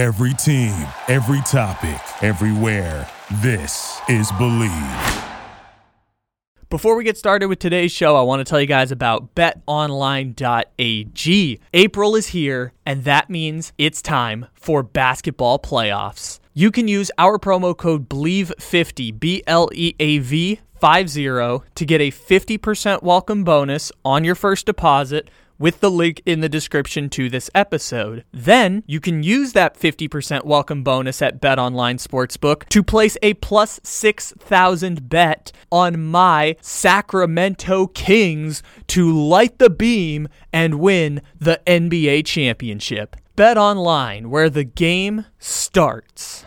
Every team, every topic, everywhere. This is Bleav. Before we get started with today's show, I want to tell you guys about betonline.ag. April is here, and that means it's time for basketball playoffs. You can use our promo code BLEAV50, B L E A V 50, to get a 50% welcome bonus on your first deposit with the link in the description to this episode. Then you can use that 50% welcome bonus at Bet Online Sportsbook to place a plus 6,000 bet on my Sacramento Kings to light the beam and win the NBA championship. Bet Online, where the game starts.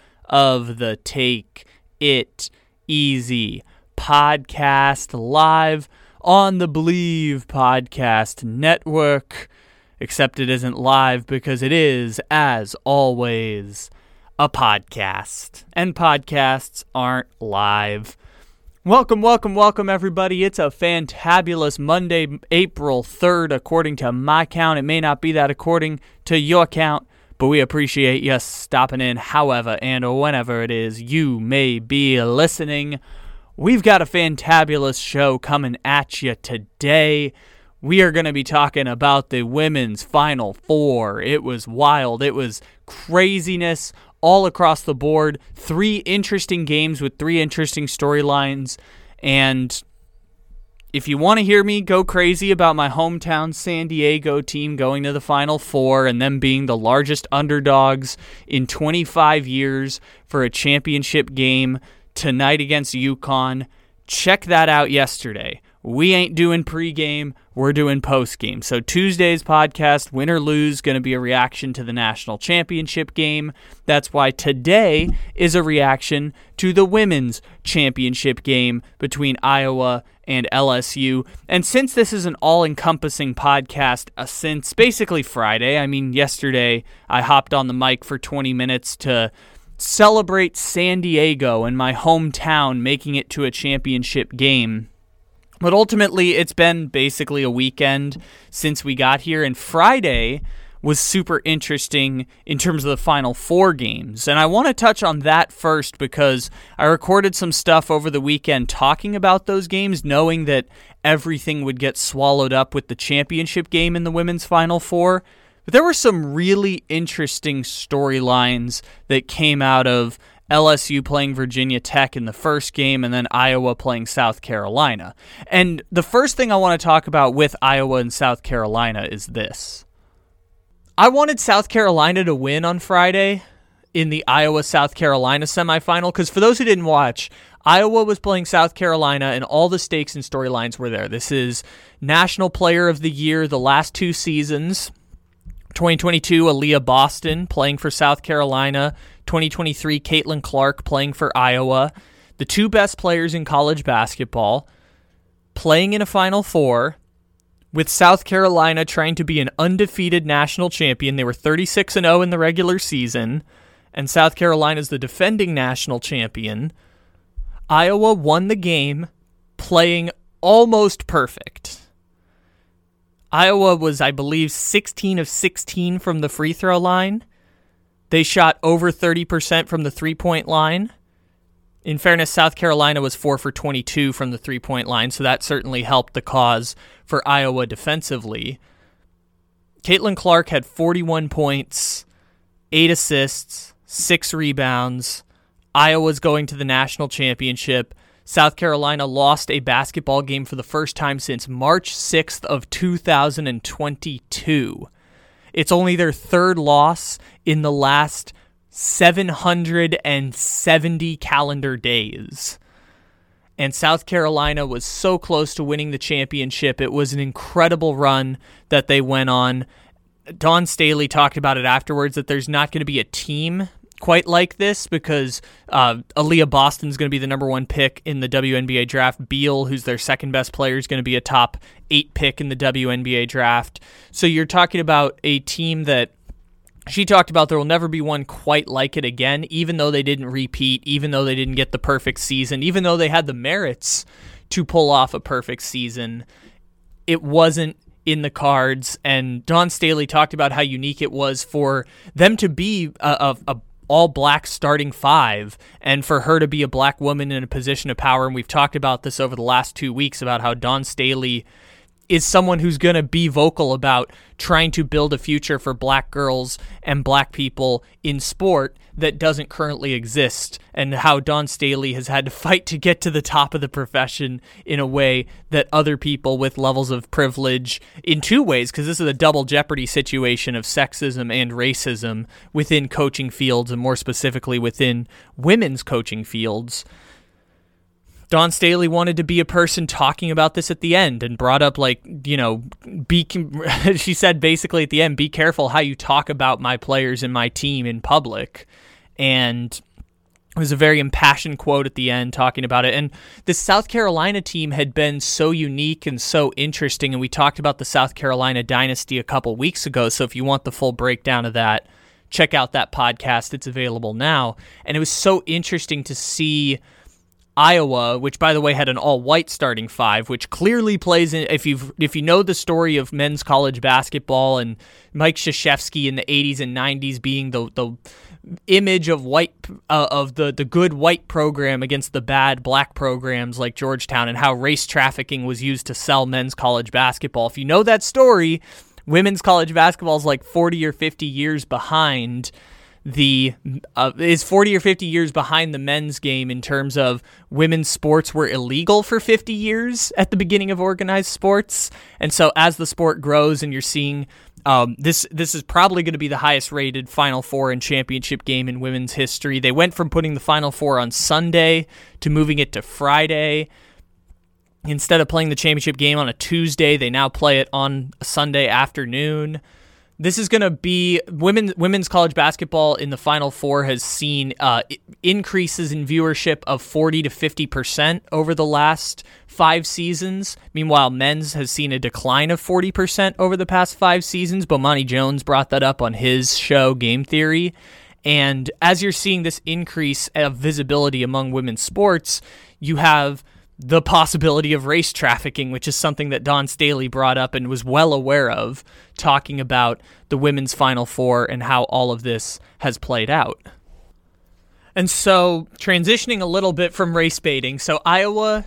of the Take It Easy podcast live on the Bleav Podcast Network. Except it isn't live because it is, as always, a podcast. And podcasts aren't live. Welcome, welcome, welcome, everybody. It's a fantabulous Monday, April 3rd, according to my count. It may not be that according to your count, but we appreciate you stopping in, however and whenever it is you may be listening. We've got a fantabulous show coming at you today. We are going to be talking about the women's final four. It was wild. It was craziness all across the board. Three interesting games with three interesting storylines. And if you want to hear me go crazy about my hometown San Diego team going to the Final Four and them being the largest underdogs in 25 years for a championship game tonight against UConn, check that out yesterday. We ain't doing pregame, we're doing postgame. So Tuesday's podcast, win or lose, going to be a reaction to the national championship game. That's why today is a reaction to the women's championship game between Iowa and LSU. And since this is an all encompassing podcast uh, since basically Friday, I mean, yesterday I hopped on the mic for 20 minutes to celebrate San Diego and my hometown making it to a championship game. But ultimately, it's been basically a weekend since we got here, and Friday was super interesting in terms of the final four games. And I want to touch on that first because I recorded some stuff over the weekend talking about those games, knowing that everything would get swallowed up with the championship game in the women's final four. But there were some really interesting storylines that came out of LSU playing Virginia Tech in the first game and then Iowa playing South Carolina. And the first thing I want to talk about with Iowa and South Carolina is this. I wanted South Carolina to win on Friday in the Iowa South Carolina semifinal because for those who didn't watch, Iowa was playing South Carolina and all the stakes and storylines were there. This is National Player of the Year the last two seasons. 2022, Aliyah Boston playing for South Carolina. 2023, Caitlin Clark playing for Iowa. The two best players in college basketball playing in a Final Four with South Carolina trying to be an undefeated national champion. They were 36 and 0 in the regular season, and South Carolina is the defending national champion. Iowa won the game playing almost perfect. Iowa was, I believe, 16 of 16 from the free throw line. They shot over 30% from the three point line. In fairness, South Carolina was 4 for 22 from the three point line, so that certainly helped the cause for Iowa defensively. Caitlin Clark had 41 points, 8 assists, 6 rebounds. Iowa's going to the national championship. South Carolina lost a basketball game for the first time since March 6th of 2022. It's only their third loss in the last 770 calendar days. And South Carolina was so close to winning the championship. It was an incredible run that they went on. Dawn Staley talked about it afterwards that there's not going to be a team quite like this because uh, Aliyah Boston's going to be the number one pick in the WNBA draft. Beal, who's their second best player, is going to be a top eight pick in the WNBA draft. So you're talking about a team that she talked about there will never be one quite like it again, even though they didn't repeat, even though they didn't get the perfect season, even though they had the merits to pull off a perfect season. It wasn't in the cards, and Dawn Staley talked about how unique it was for them to be a, a, a all black starting five and for her to be a black woman in a position of power. And we've talked about this over the last two weeks about how Dawn Staley is someone who's going to be vocal about trying to build a future for black girls and black people in sport that doesn't currently exist, and how Dawn Staley has had to fight to get to the top of the profession in a way that other people with levels of privilege, in two ways, because this is a double jeopardy situation of sexism and racism within coaching fields, and more specifically within women's coaching fields. Dawn Staley wanted to be a person talking about this at the end and brought up like you know be she said basically at the end be careful how you talk about my players and my team in public. And it was a very impassioned quote at the end talking about it. And the South Carolina team had been so unique and so interesting. And we talked about the South Carolina dynasty a couple weeks ago. So if you want the full breakdown of that check out that podcast. It's available now. And it was so interesting to see Iowa, which by the way had an all-white starting five, which clearly plays in if you if you know the story of men's college basketball and Mike Krzyzewski in the 80s and 90s being the the image of white uh, of the the good white program against the bad black programs like Georgetown and how race trafficking was used to sell men's college basketball. If you know that story, women's college basketball is like 40 or 50 years behind the uh, is 40 or 50 years behind the men's game in terms of women's sports were illegal for 50 years at the beginning of organized sports and so as the sport grows and you're seeing um, this this is probably going to be the highest rated Final Four and championship game in women's history. They went from putting the Final Four on Sunday to moving it to Friday. Instead of playing the championship game on a Tuesday, they now play it on a Sunday afternoon. This is going to be women women's college basketball in the Final Four has seen uh, increases in viewership of 40 to 50 percent over the last five seasons. Meanwhile, men's has seen a decline of 40 percent over the past five seasons. Bomani Jones brought that up on his show Game Theory. And as you're seeing this increase of visibility among women's sports, you have the possibility of race trafficking, which is something that Dawn Staley brought up and was well aware of, talking about the women's Final Four and how all of this has played out. And so, transitioning a little bit from race baiting, so Iowa,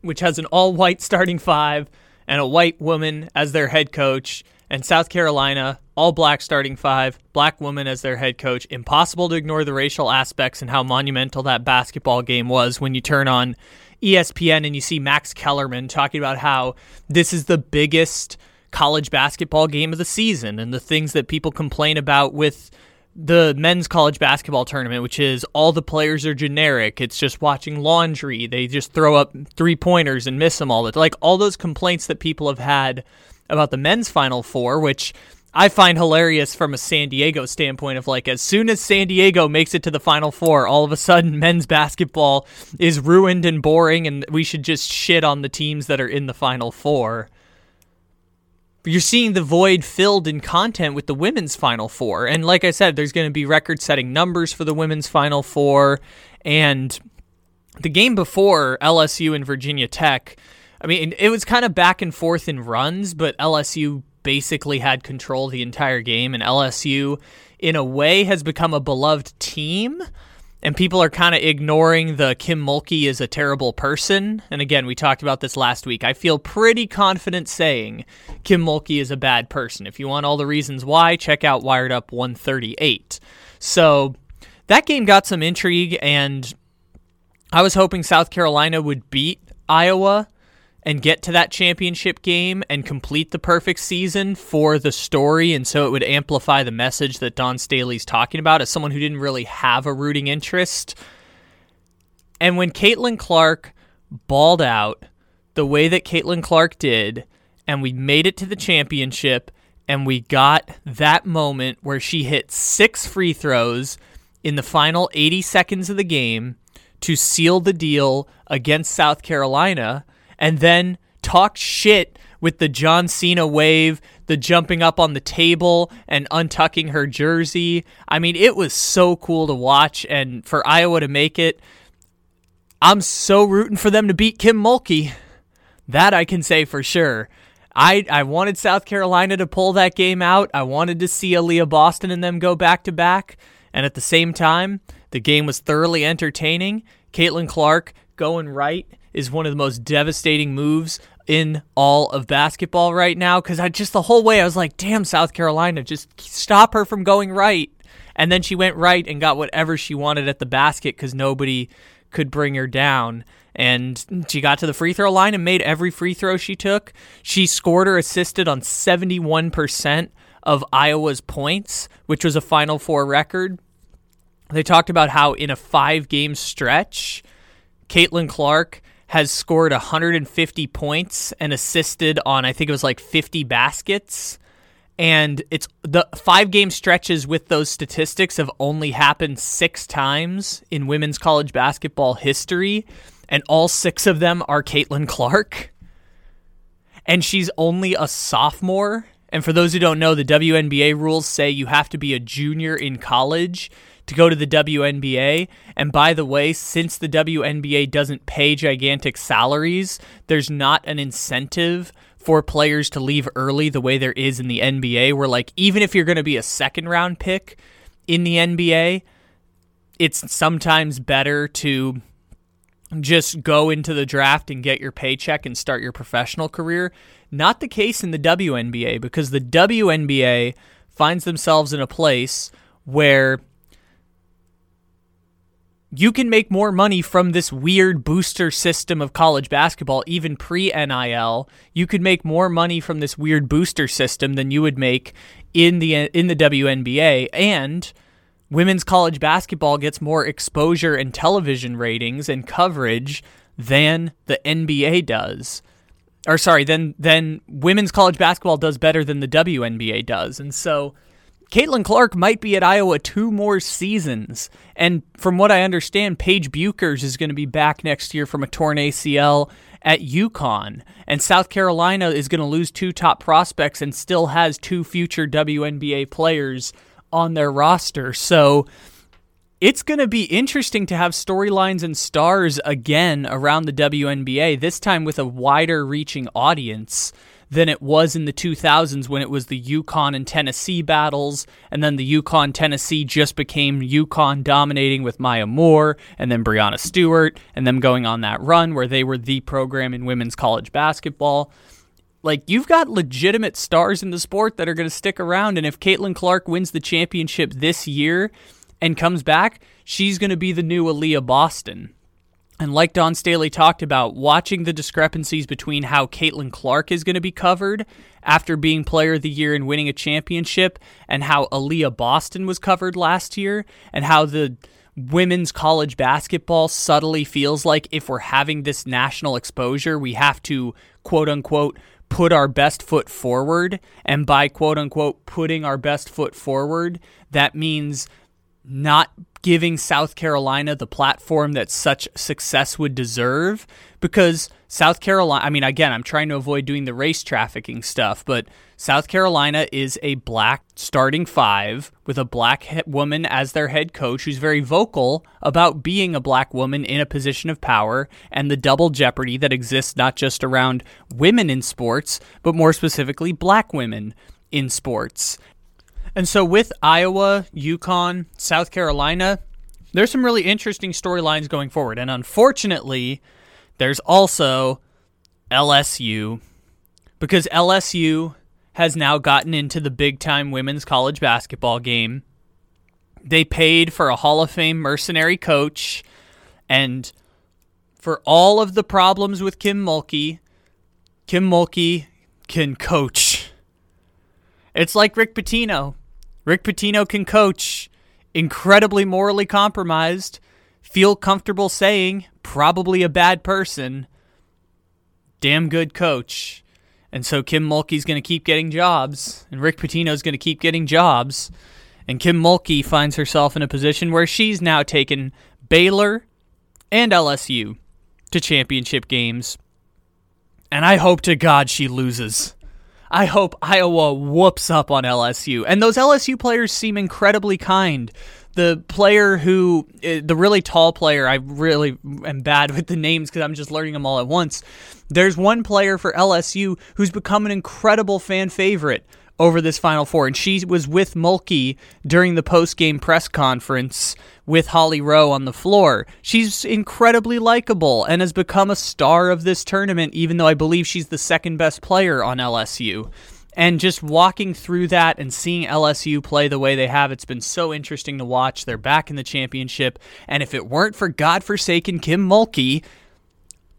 which has an all white starting five and a white woman as their head coach, and South Carolina, all black starting five, black woman as their head coach. Impossible to ignore the racial aspects and how monumental that basketball game was when you turn on ESPN and you see Max Kellerman talking about how this is the biggest college basketball game of the season and the things that people complain about with the men's college basketball tournament, which is all the players are generic. It's just watching laundry. They just throw up three pointers and miss them all. Like all those complaints that people have had about the men's Final Four, which I find hilarious from a San Diego standpoint of like as soon as San Diego makes it to the final four, all of a sudden men's basketball is ruined and boring and we should just shit on the teams that are in the final four. You're seeing the void filled in content with the women's final four. And like I said, there's going to be record setting numbers for the women's final four. And the game before LSU and Virginia Tech, I mean, it was kind of back and forth in runs, but LSU basically had control the entire game, and LSU, in a way, has become a beloved team. And people are kind of ignoring the Kim Mulkey is a terrible person. And again, we talked about this last week. I feel pretty confident saying Kim Mulkey is a bad person. If you want all the reasons why, check out Wired Up 138. So that game got some intrigue, and I was hoping South Carolina would beat Iowa and get to that championship game and complete the perfect season for the story and so it would amplify the message that Dawn Staley's talking about as someone who didn't really have a rooting interest. And when Caitlin Clark balled out the way that Caitlin Clark did, and we made it to the championship, and we got that moment where she hit six free throws in the final 80 seconds of the game to seal the deal against South Carolina and then talk shit with the John Cena wave, the jumping up on the table and untucking her jersey. I mean, it was so cool to watch and for Iowa to make it. I'm so rooting for them to beat Kim Mulkey. That I can say for sure. I, I wanted South Carolina to pull that game out. I wanted to see Aliyah Boston and them go back to back. And at the same time, the game was thoroughly entertaining. Caitlin Clark going right is one of the most devastating moves in all of basketball right now because I just the whole way I was like, damn, South Carolina, just stop her from going right. And then she went right and got whatever she wanted at the basket because nobody could bring her down. And she got to the free throw line and made every free throw she took. She scored or assisted on 71% of Iowa's points, which was a Final Four record. They talked about how in a five game stretch, Caitlin Clark has scored 150 points and assisted on I think it was like 50 baskets. And it's the five game stretches with those statistics have only happened six times in women's college basketball history, and all six of them are Caitlin Clark. And she's only a sophomore. And for those who don't know, the WNBA rules say you have to be a junior in college to go to the WNBA. And by the way, since the WNBA doesn't pay gigantic salaries, there's not an incentive for players to leave early the way there is in the NBA, where, like, even if you're going to be a second round pick in the NBA, it's sometimes better to just go into the draft and get your paycheck and start your professional career. Not the case in the WNBA because the WNBA finds themselves in a place where you can make more money from this weird booster system of college basketball, even pre NIL. You could make more money from this weird booster system than you would make in the in the WNBA, and women's college basketball gets more exposure and television ratings and coverage than the NBA does. Or sorry, then then women's college basketball does better than the WNBA does, and so Caitlin Clark might be at Iowa two more seasons. And from what I understand, Paige Bueckers is going to be back next year from a torn ACL at UConn. And South Carolina is going to lose two top prospects and still has two future WNBA players on their roster. So it's going to be interesting to have storylines and stars again around the WNBA, this time with a wider reaching audience than it was in the 2000s when it was the UConn and Tennessee battles, and then the UConn Tennessee just became UConn dominating with Maya Moore and then Breanna Stewart, and them going on that run where they were the program in women's college basketball. Like, you've got legitimate stars in the sport that are going to stick around, and if Caitlin Clark wins the championship this year and comes back, she's going to be the new Aliyah Boston. And like Dawn Staley talked about, watching the discrepancies between how Caitlin Clark is going to be covered after being player of the year and winning a championship, and how Aliyah Boston was covered last year, and how the women's college basketball subtly feels like if we're having this national exposure, we have to quote unquote put our best foot forward. And by quote unquote putting our best foot forward, that means not giving South Carolina the platform that such success would deserve because South Carolina, I mean, again, I'm trying to avoid doing the race trafficking stuff, but South Carolina is a black starting five with a black woman as their head coach who's very vocal about being a black woman in a position of power and the double jeopardy that exists not just around women in sports, but more specifically, black women in sports. And so with Iowa, UConn, South Carolina, there's some really interesting storylines going forward. And unfortunately, there's also LSU because LSU has now gotten into the big time women's college basketball game. They paid for a Hall of Fame mercenary coach and for all of the problems with Kim Mulkey, Kim Mulkey can coach. It's like Rick Pitino. Rick Pitino can coach, incredibly morally compromised, feel comfortable saying, probably a bad person, damn good coach. And so Kim Mulkey's going to keep getting jobs, and Rick Pitino's going to keep getting jobs. And Kim Mulkey finds herself in a position where she's now taken Baylor and LSU to championship games. And I hope to God she loses. I hope Iowa whoops up on LSU. And those LSU players seem incredibly kind. The player who, eh, the really tall player, I really am bad with the names because I'm just learning them all at once. There's one player for LSU who's become an incredible fan favorite over this Final Four, and she was with Mulkey during the post game press conference with Holly Rowe on the floor. She's incredibly likable and has become a star of this tournament, even though I believe she's the second best player on LSU. And just walking through that and seeing LSU play the way they have, it's been so interesting to watch. They're back in the championship. And if it weren't for godforsaken Kim Mulkey,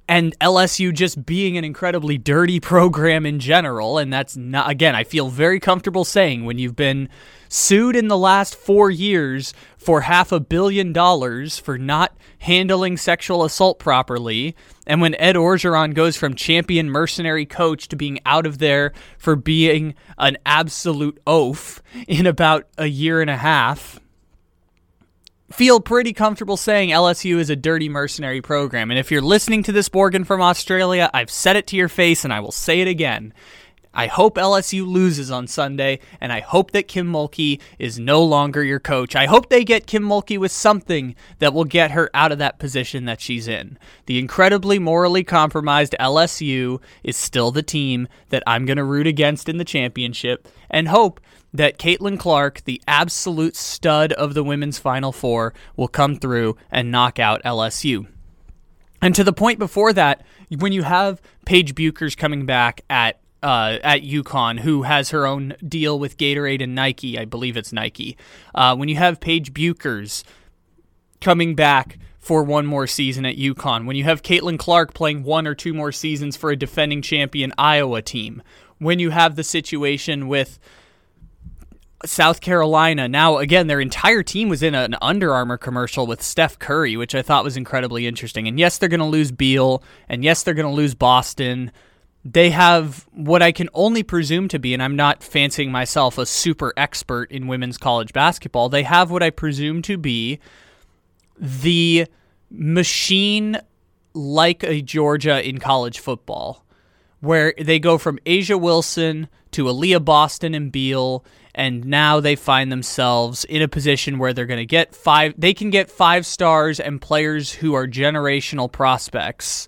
and LSU just being an incredibly dirty program in general. And that's not, again, I feel very comfortable saying when you've been sued in the last four years for half a billion dollars for not handling sexual assault properly, and when Ed Orgeron goes from champion mercenary coach to being out of there for being an absolute oaf in about a year and a half feel pretty comfortable saying LSU is a dirty mercenary program. And if you're listening to this, Borgen from Australia, I've said it to your face and I will say it again. I hope LSU loses on Sunday, and I hope that Kim Mulkey is no longer your coach. I hope they get Kim Mulkey with something that will get her out of that position that she's in. The incredibly morally compromised LSU is still the team that I'm going to root against in the championship, and hope that Caitlin Clark, the absolute stud of the women's Final Four, will come through and knock out LSU. And to the point before that, when you have Paige Bueckers coming back at uh, at UConn, who has her own deal with Gatorade and Nike, I believe it's Nike. Uh, when you have Paige Bueckers coming back for one more season at UConn, when you have Caitlin Clark playing one or two more seasons for a defending champion Iowa team, when you have the situation with South Carolina. Now, again, their entire team was in an Under Armour commercial with Steph Curry, which I thought was incredibly interesting. And yes, they're going to lose Beal, and yes, they're going to lose Boston. They have what I can only presume to be, and I'm not fancying myself a super expert in women's college basketball, they have what I presume to be the machine like a Georgia in college football, where they go from A'ja Wilson to Aliyah Boston and Beal and now they find themselves in a position where they're going to get five they can get five stars and players who are generational prospects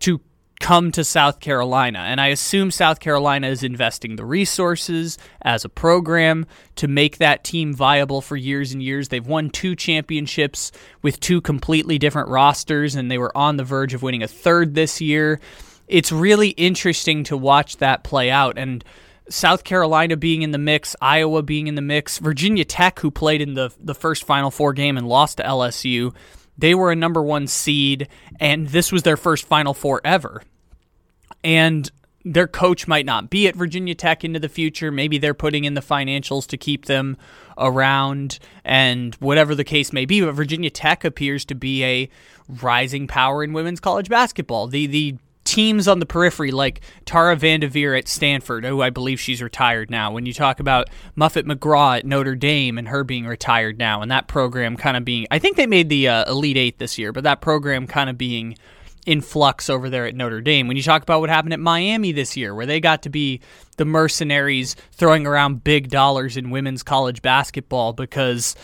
to come to South Carolina. And I assume South Carolina is investing the resources as a program to make that team viable for years and years. They've won two championships with two completely different rosters and they were on the verge of winning a third this year it's really interesting to watch that play out and South Carolina being in the mix, Iowa being in the mix, Virginia Tech, who played in the the first Final Four game and lost to LSU, they were a number one seed, and this was their first Final Four ever. And their coach might not be at Virginia Tech into the future. Maybe they're putting in the financials to keep them around, and whatever the case may be. But Virginia Tech appears to be a rising power in women's college basketball. The the teams on the periphery like Tara VanDerveer at Stanford, who I believe she's retired now. When you talk about Muffet McGraw at Notre Dame and her being retired now, and that program kind of being, I think they made the uh, Elite Eight this year, but that program kind of being in flux over there at Notre Dame. When you talk about what happened at Miami this year, where they got to be the mercenaries throwing around big dollars in women's college basketball because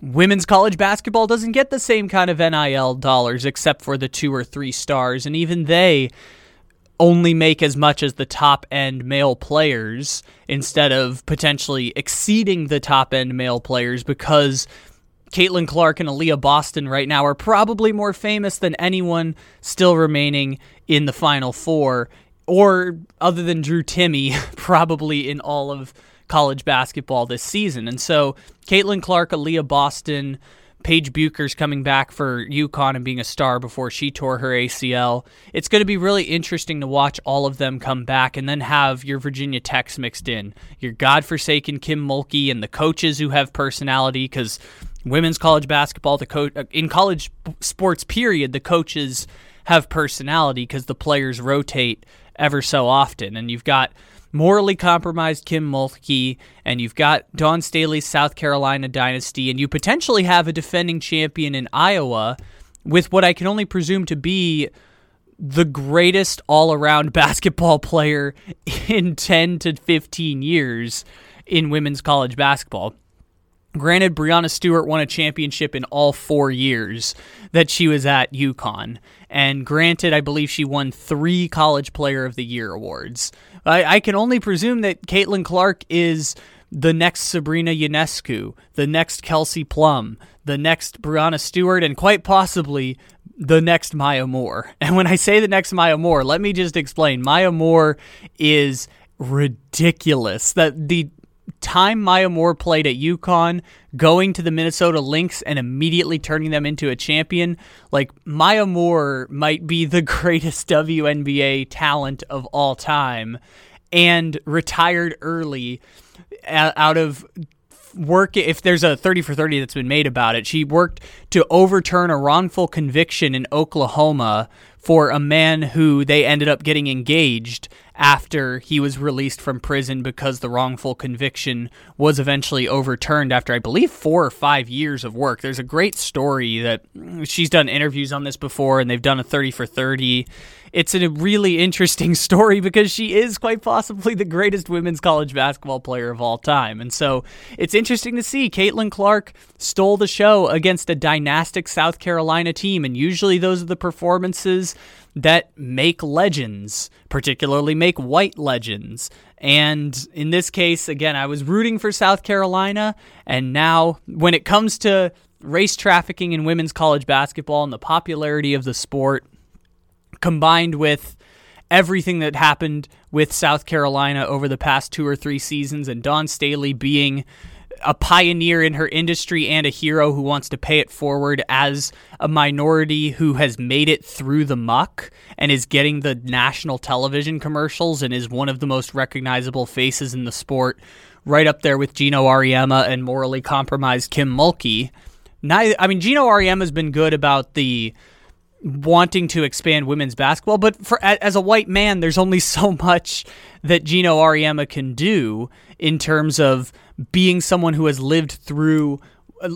women's college basketball doesn't get the same kind of NIL dollars except for the two or three stars, and even they only make as much as the top end male players instead of potentially exceeding the top end male players because Caitlin Clark and Aliyah Boston right now are probably more famous than anyone still remaining in the Final Four, or other than Drew Timme, probably in all of college basketball this season. And so Caitlin Clark, Aliyah Boston, Paige Bueckers coming back for UConn and being a star before she tore her ACL. It's going to be really interesting to watch all of them come back and then have your Virginia Techs mixed in. Your godforsaken Kim Mulkey and the coaches who have personality because women's college basketball, the co- uh, in college sports period, the coaches have personality because the players rotate ever so often. And you've got morally compromised Kim Mulkey, and you've got Dawn Staley's South Carolina dynasty, and you potentially have a defending champion in Iowa with what I can only presume to be the greatest all around basketball player in 10 to 15 years in women's college basketball. Granted, Breanna Stewart won a championship in all four years that she was at UConn. And granted, I believe she won three College Player of the Year awards. I, I can only presume that Caitlin Clark is the next Sabrina Ionescu, the next Kelsey Plum, the next Breanna Stewart, and quite possibly the next Maya Moore. And when I say the next Maya Moore, let me just explain. Maya Moore is ridiculous. That the time Maya Moore played at UConn, going to the Minnesota Lynx and immediately turning them into a champion, like Maya Moore might be the greatest WNBA talent of all time and retired early out of work if there's a 30 for 30 that's been made about it she worked to overturn a wrongful conviction in Oklahoma for a man who they ended up getting engaged after he was released from prison because the wrongful conviction was eventually overturned after I believe 4 or 5 years of work. There's a great story that she's done interviews on this before and they've done a 30 for 30 it's a really interesting story because she is quite possibly the greatest women's college basketball player of all time. And so it's interesting to see Caitlin Clark stole the show against a dynastic South Carolina team. And usually those are the performances that make legends, particularly make white legends. And in this case, again, I was rooting for South Carolina. And now, when it comes to race trafficking in women's college basketball and the popularity of the sport, combined with everything that happened with South Carolina over the past two or three seasons, and Dawn Staley being a pioneer in her industry and a hero who wants to pay it forward as a minority who has made it through the muck and is getting the national television commercials and is one of the most recognizable faces in the sport, right up there with Geno Auriemma and morally compromised Kim Mulkey. Neither, I mean, Geno Auriemma has been good about the wanting to expand women's basketball, but for as a white man, there's only so much that Geno Auriemma can do in terms of being someone who has lived through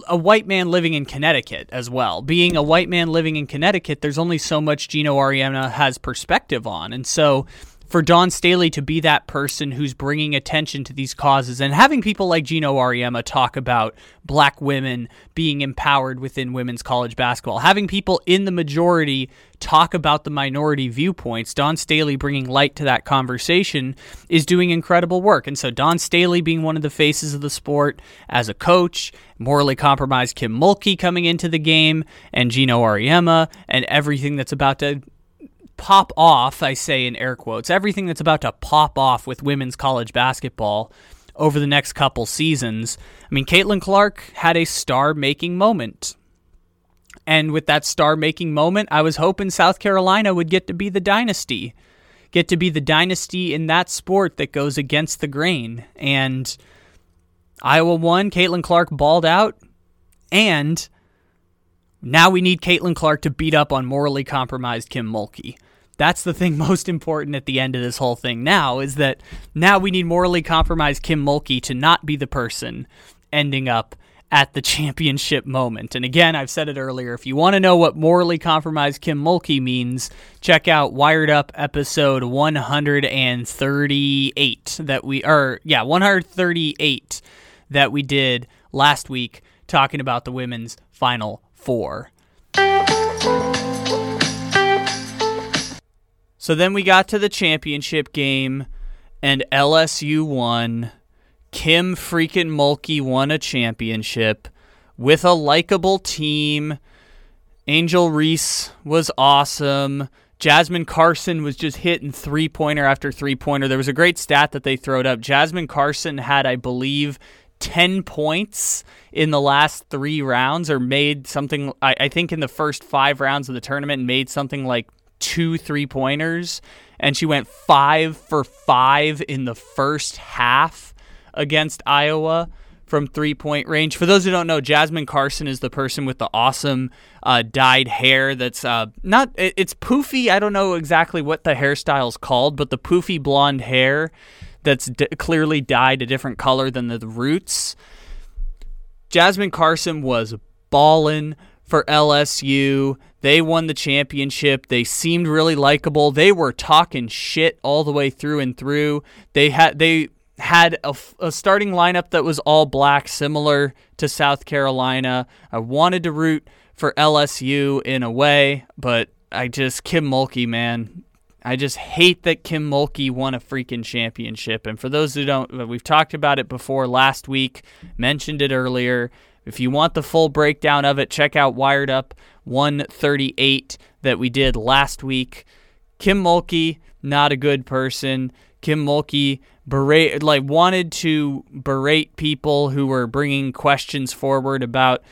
a, white man living in Connecticut as well. Being a white man living in Connecticut, there's only so much Geno Auriemma has perspective on, and so for Dawn Staley to be that person who's bringing attention to these causes and having people like Geno Auriemma talk about black women being empowered within women's college basketball, having people in the majority talk about the minority viewpoints, Dawn Staley bringing light to that conversation is doing incredible work. And so Dawn Staley being one of the faces of the sport as a coach, morally compromised Kim Mulkey coming into the game, and Geno Auriemma, and everything that's about to pop off, I say in air quotes, everything that's about to pop off with women's college basketball over the next couple seasons. I mean, Caitlin Clark had a star making moment. And with that star making moment, I was hoping South Carolina would get to be the dynasty, get to be the dynasty in that sport that goes against the grain. And Iowa won, Caitlin Clark balled out, and now we need Caitlin Clark to beat up on morally compromised Kim Mulkey. That's the thing most important at the end of this whole thing now is that now we need morally compromised Kim Mulkey to not be the person ending up at the championship moment. And again, I've said it earlier, if you want to know what morally compromised Kim Mulkey means, check out Wired Up episode 138 that we are yeah, 138 that we did last week talking about the women's final four. So then we got to the championship game, and LSU won. Kim freaking Mulkey won a championship with a likable team. Angel Reese was awesome. Jasmine Carson was just hitting three pointer after three pointer. There was a great stat that they throwed up. Jasmine Carson had, I believe, 10 points in the last three rounds or made something, I, I think in the first five rounds of the tournament, made something like two three pointers. And she went five for five in the first half against Iowa from three point range. For those who don't know, Jasmine Carson is the person with the awesome uh, dyed hair that's uh, not, it's poofy. I don't know exactly what the hairstyle's called, but the poofy blonde hair that's d- clearly dyed a different color than the, the roots. Jasmine Carson was ballin' for LSU. They won the championship. They seemed really likable. They were talking shit all the way through and through. They had they had a, a, starting lineup that was all black, similar to South Carolina. I wanted to root for LSU in a way, but I just Kim Mulkey, man. I just hate that Kim Mulkey won a freaking championship. And for those who don't, uh, we've talked about it before last week, mentioned it earlier. If you want the full breakdown of it, check out Wired Up 138 that we did last week. Kim Mulkey, not a good person. Kim Mulkey berate like wanted to berate people who were bringing questions forward about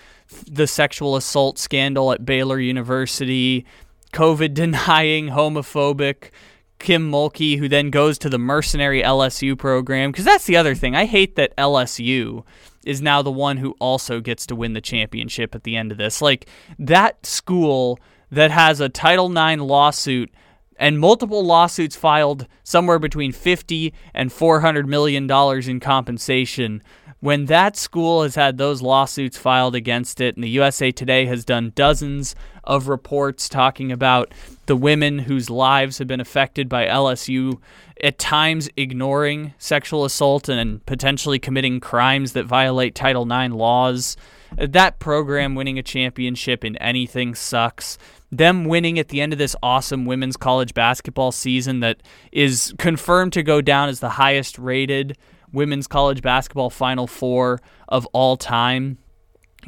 the sexual assault scandal at Baylor University, COVID denying, homophobic Kim Mulkey, who then goes to the mercenary LSU program. Because that's the other thing. I hate that LSU is now the one who also gets to win the championship at the end of this. Like, that school that has a Title IX lawsuit and multiple lawsuits filed somewhere between 50 and 400 million dollars in compensation when that school has had those lawsuits filed against it, and the USA Today has done dozens of reports talking about the women whose lives have been affected by LSU at times ignoring sexual assault and potentially committing crimes that violate Title IX laws. That program winning a championship in anything sucks. Them winning at the end of this awesome women's college basketball season that is confirmed to go down as the highest rated women's college basketball Final Four of all time.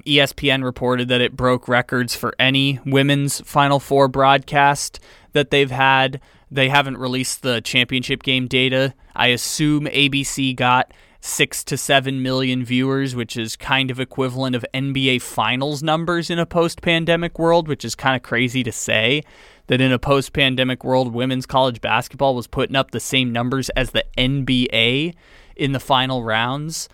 ESPN reported that it broke records for any women's Final Four broadcast that they've had. They haven't released the championship game data. I assume ABC got six to seven million viewers, which is kind of equivalent of NBA Finals numbers in a post pandemic world, which is kind of crazy to say that in a post pandemic world, women's college basketball was putting up the same numbers as the NBA in the final rounds.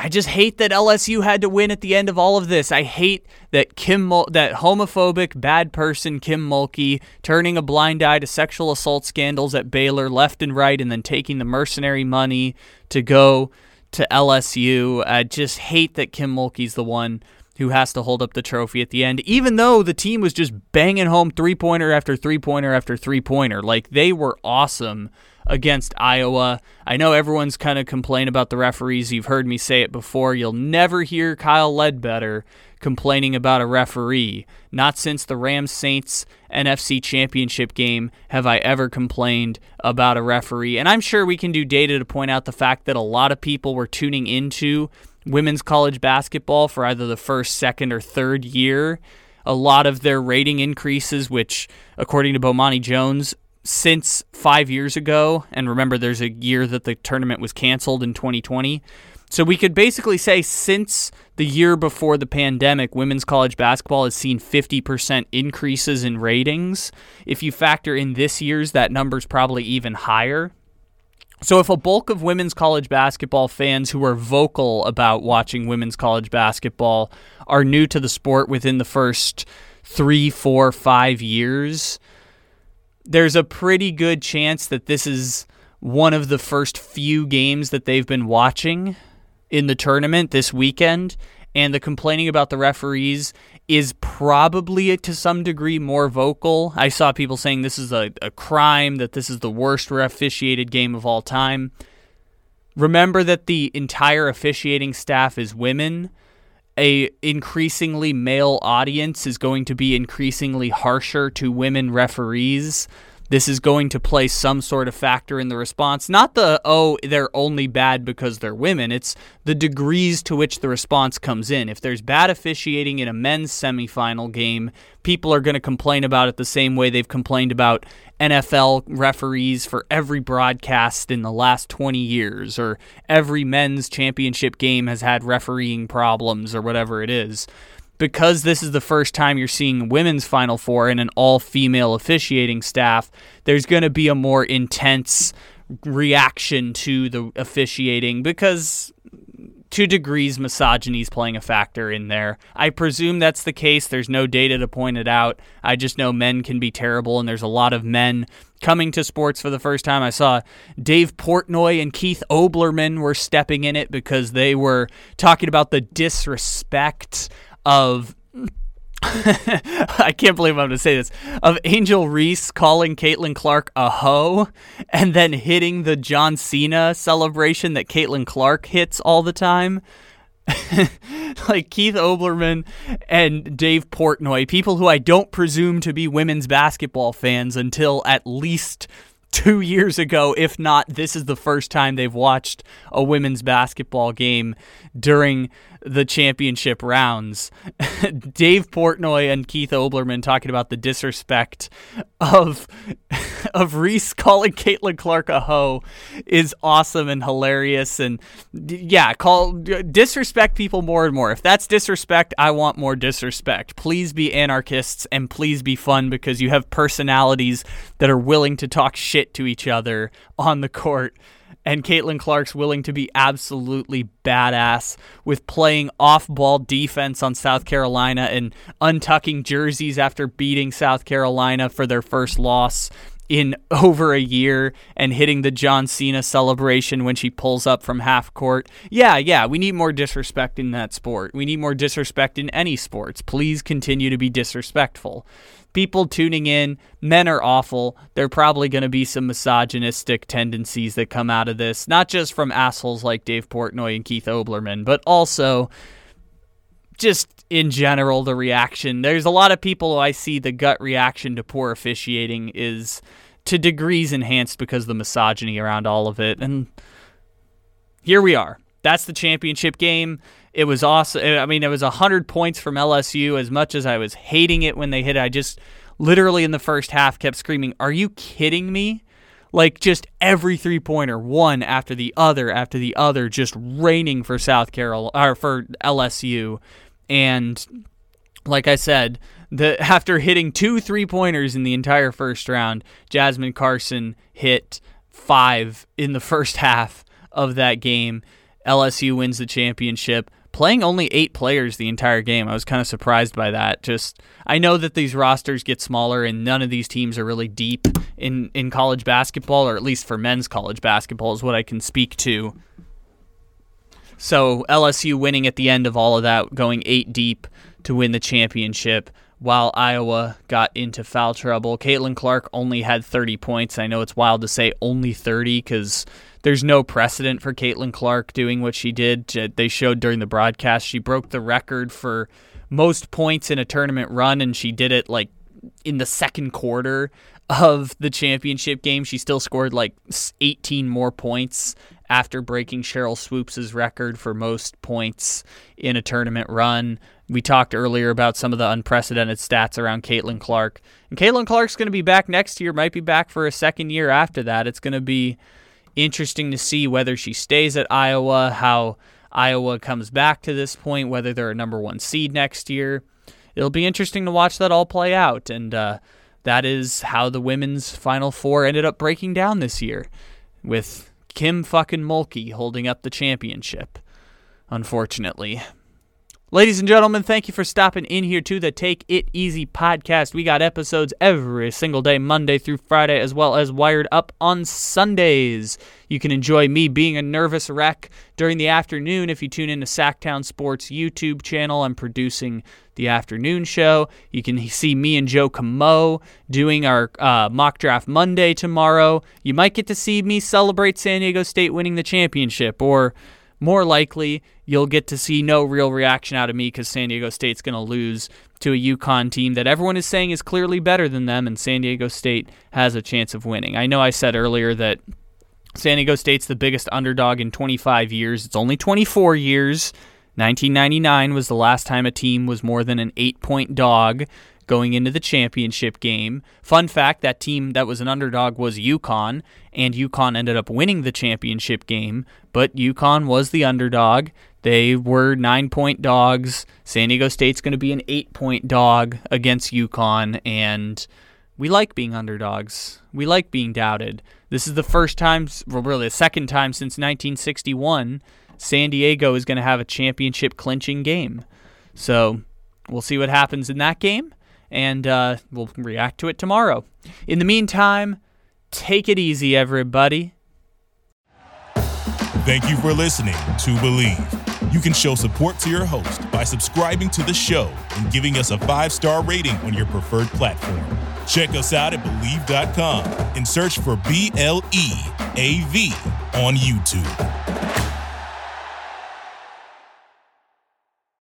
I just hate that LSU had to win at the end of all of this. I hate that Kim Mul- that homophobic bad person Kim Mulkey turning a blind eye to sexual assault scandals at Baylor left and right and then taking the mercenary money to go to LSU. I just hate that Kim Mulkey's the one who has to hold up the trophy at the end, even though the team was just banging home three pointer after three pointer after three pointer. Like they were awesome against Iowa. I know everyone's kind of complained about the referees. You've heard me say it before. You'll never hear Kyle Ledbetter complaining about a referee. Not since the Rams Saints NFC Championship game have I ever complained about a referee. And I'm sure we can do data to point out the fact that a lot of people were tuning into women's college basketball for either the first, second, or third year. A lot of their rating increases, which, according to Bomani Jones, since five years ago, and remember there's a year that the tournament was canceled in 2020. So we could basically say since the year before the pandemic, women's college basketball has seen 50% increases in ratings. If you factor in this year's, that number's probably even higher. So, if a bulk of women's college basketball fans who are vocal about watching women's college basketball are new to the sport within the first three, four, five years, there's a pretty good chance that this is one of the first few games that they've been watching in the tournament this weekend. And the complaining about the referees is probably to some degree more vocal. I saw people saying this is a, a crime, that this is the worst officiated game of all time. Remember that the entire officiating staff is women a increasingly male audience is going to be increasingly harsher to women referees. This is going to play some sort of factor in the response. Not the, oh, they're only bad because they're women. It's the degrees to which the response comes in. If there's bad officiating in a men's semifinal game, people are going to complain about it the same way they've complained about NFL referees for every broadcast in the last 20 years, or every men's championship game has had refereeing problems, or whatever it is because this is the first time you're seeing women's Final Four and an all female officiating staff, there's going to be a more intense reaction to the officiating because to degrees misogyny is playing a factor in there. I presume that's the case. There's no data to point it out. I just know men can be terrible, and there's a lot of men coming to sports for the first time. I saw Dave Portnoy and Keith Olbermann were stepping in it because they were talking about the disrespect of I can't believe I'm going to say this of Angel Reese calling Caitlin Clark a hoe and then hitting the John Cena celebration that Caitlin Clark hits all the time. like Keith Olbermann and Dave Portnoy, people who I don't presume to be women's basketball fans until at least two years ago, if not, this is the first time they've watched a women's basketball game during the championship rounds. Dave Portnoy and Keith Olbermann talking about the disrespect of of Reese calling Caitlin Clark a hoe is awesome and hilarious. And yeah, call disrespect people more and more. If that's disrespect, I want more disrespect. Please be anarchists and please be fun because you have personalities that are willing to talk shit to each other on the court and Caitlin Clark's willing to be absolutely badass with playing off ball defense on South Carolina and untucking jerseys after beating South Carolina for their first loss in over a year and hitting the John Cena celebration when she pulls up from half court. Yeah, yeah, we need more disrespect in that sport. We need more disrespect in any sports. Please continue to be disrespectful people tuning in, men are awful. There are probably going to be some misogynistic tendencies that come out of this, not just from assholes like Dave Portnoy and Keith Olbermann, but also just in general the reaction. There's a lot of people I see the gut reaction to poor officiating is to degrees enhanced because of the misogyny around all of it. And here we are. That's the championship game. It was awesome. I mean, it was 100 points from LSU. As much as I was hating it when they hit, I just literally in the first half kept screaming, Are you kidding me? Like just every three pointer, one after the other after the other, just raining for South Carolina or for LSU. And like I said, the after hitting two three pointers in the entire first round, Jasmine Carson hit five in the first half of that game. LSU wins the championship playing only eight players the entire game. I was kind of surprised by that. Just I know that these rosters get smaller and none of these teams are really deep in in college basketball, or at least for men's college basketball is what I can speak to. So LSU winning at the end of all of that, going eight deep to win the championship. While Iowa got into foul trouble, Caitlin Clark only had 30 points. I know it's wild to say only 30 because there's no precedent for Caitlin Clark doing what she did. They showed during the broadcast she broke the record for most points in a tournament run, and she did it like in the second quarter of the championship game. She still scored like 18 more points after breaking Sheryl Swoopes' record for most points in a tournament run. We talked earlier about some of the unprecedented stats around Caitlin Clark. And Caitlin Clark's going to be back next year, might be back for a second year after that. It's going to be interesting to see whether she stays at Iowa, how Iowa comes back to this point, whether they're a number one seed next year. It'll be interesting to watch that all play out. And uh, that is how the women's Final Four ended up breaking down this year, with Kim fucking Mulkey holding up the championship, unfortunately. Ladies and gentlemen, thank you for stopping in here to the Take It Easy podcast. We got episodes every single day, Monday through Friday, as well as wired up on Sundays. You can enjoy me being a nervous wreck during the afternoon if you tune into Sactown Sports YouTube channel. I'm producing the afternoon show. You can see me and Joe Camo doing our uh, mock draft Monday tomorrow. You might get to see me celebrate San Diego State winning the championship or more likely you'll get to see no real reaction out of me because San Diego State's going to lose to a UConn team that everyone is saying is clearly better than them, and San Diego State has a chance of winning. I know I said earlier that San Diego State's the biggest underdog in 25 years. It's only 24 years. 1999 was the last time a team was more than an eight point dog going into the championship game. Fun fact that team that was an underdog was UConn, and UConn ended up winning the championship game, but UConn was the underdog. They were nine point dogs. San Diego State's going to be an eight point dog against UConn, and we like being underdogs. We like being doubted. This is the first time, well, really the second time since 1961 San Diego is going to have a championship clinching game. So we'll see what happens in that game, and uh, we'll react to it tomorrow. In the meantime, take it easy, everybody. Thank you for listening to Bleav. You can show support to your host by subscribing to the show and giving us a five star rating on your preferred platform. Check us out at Bleav.com and search for B L E A V on YouTube.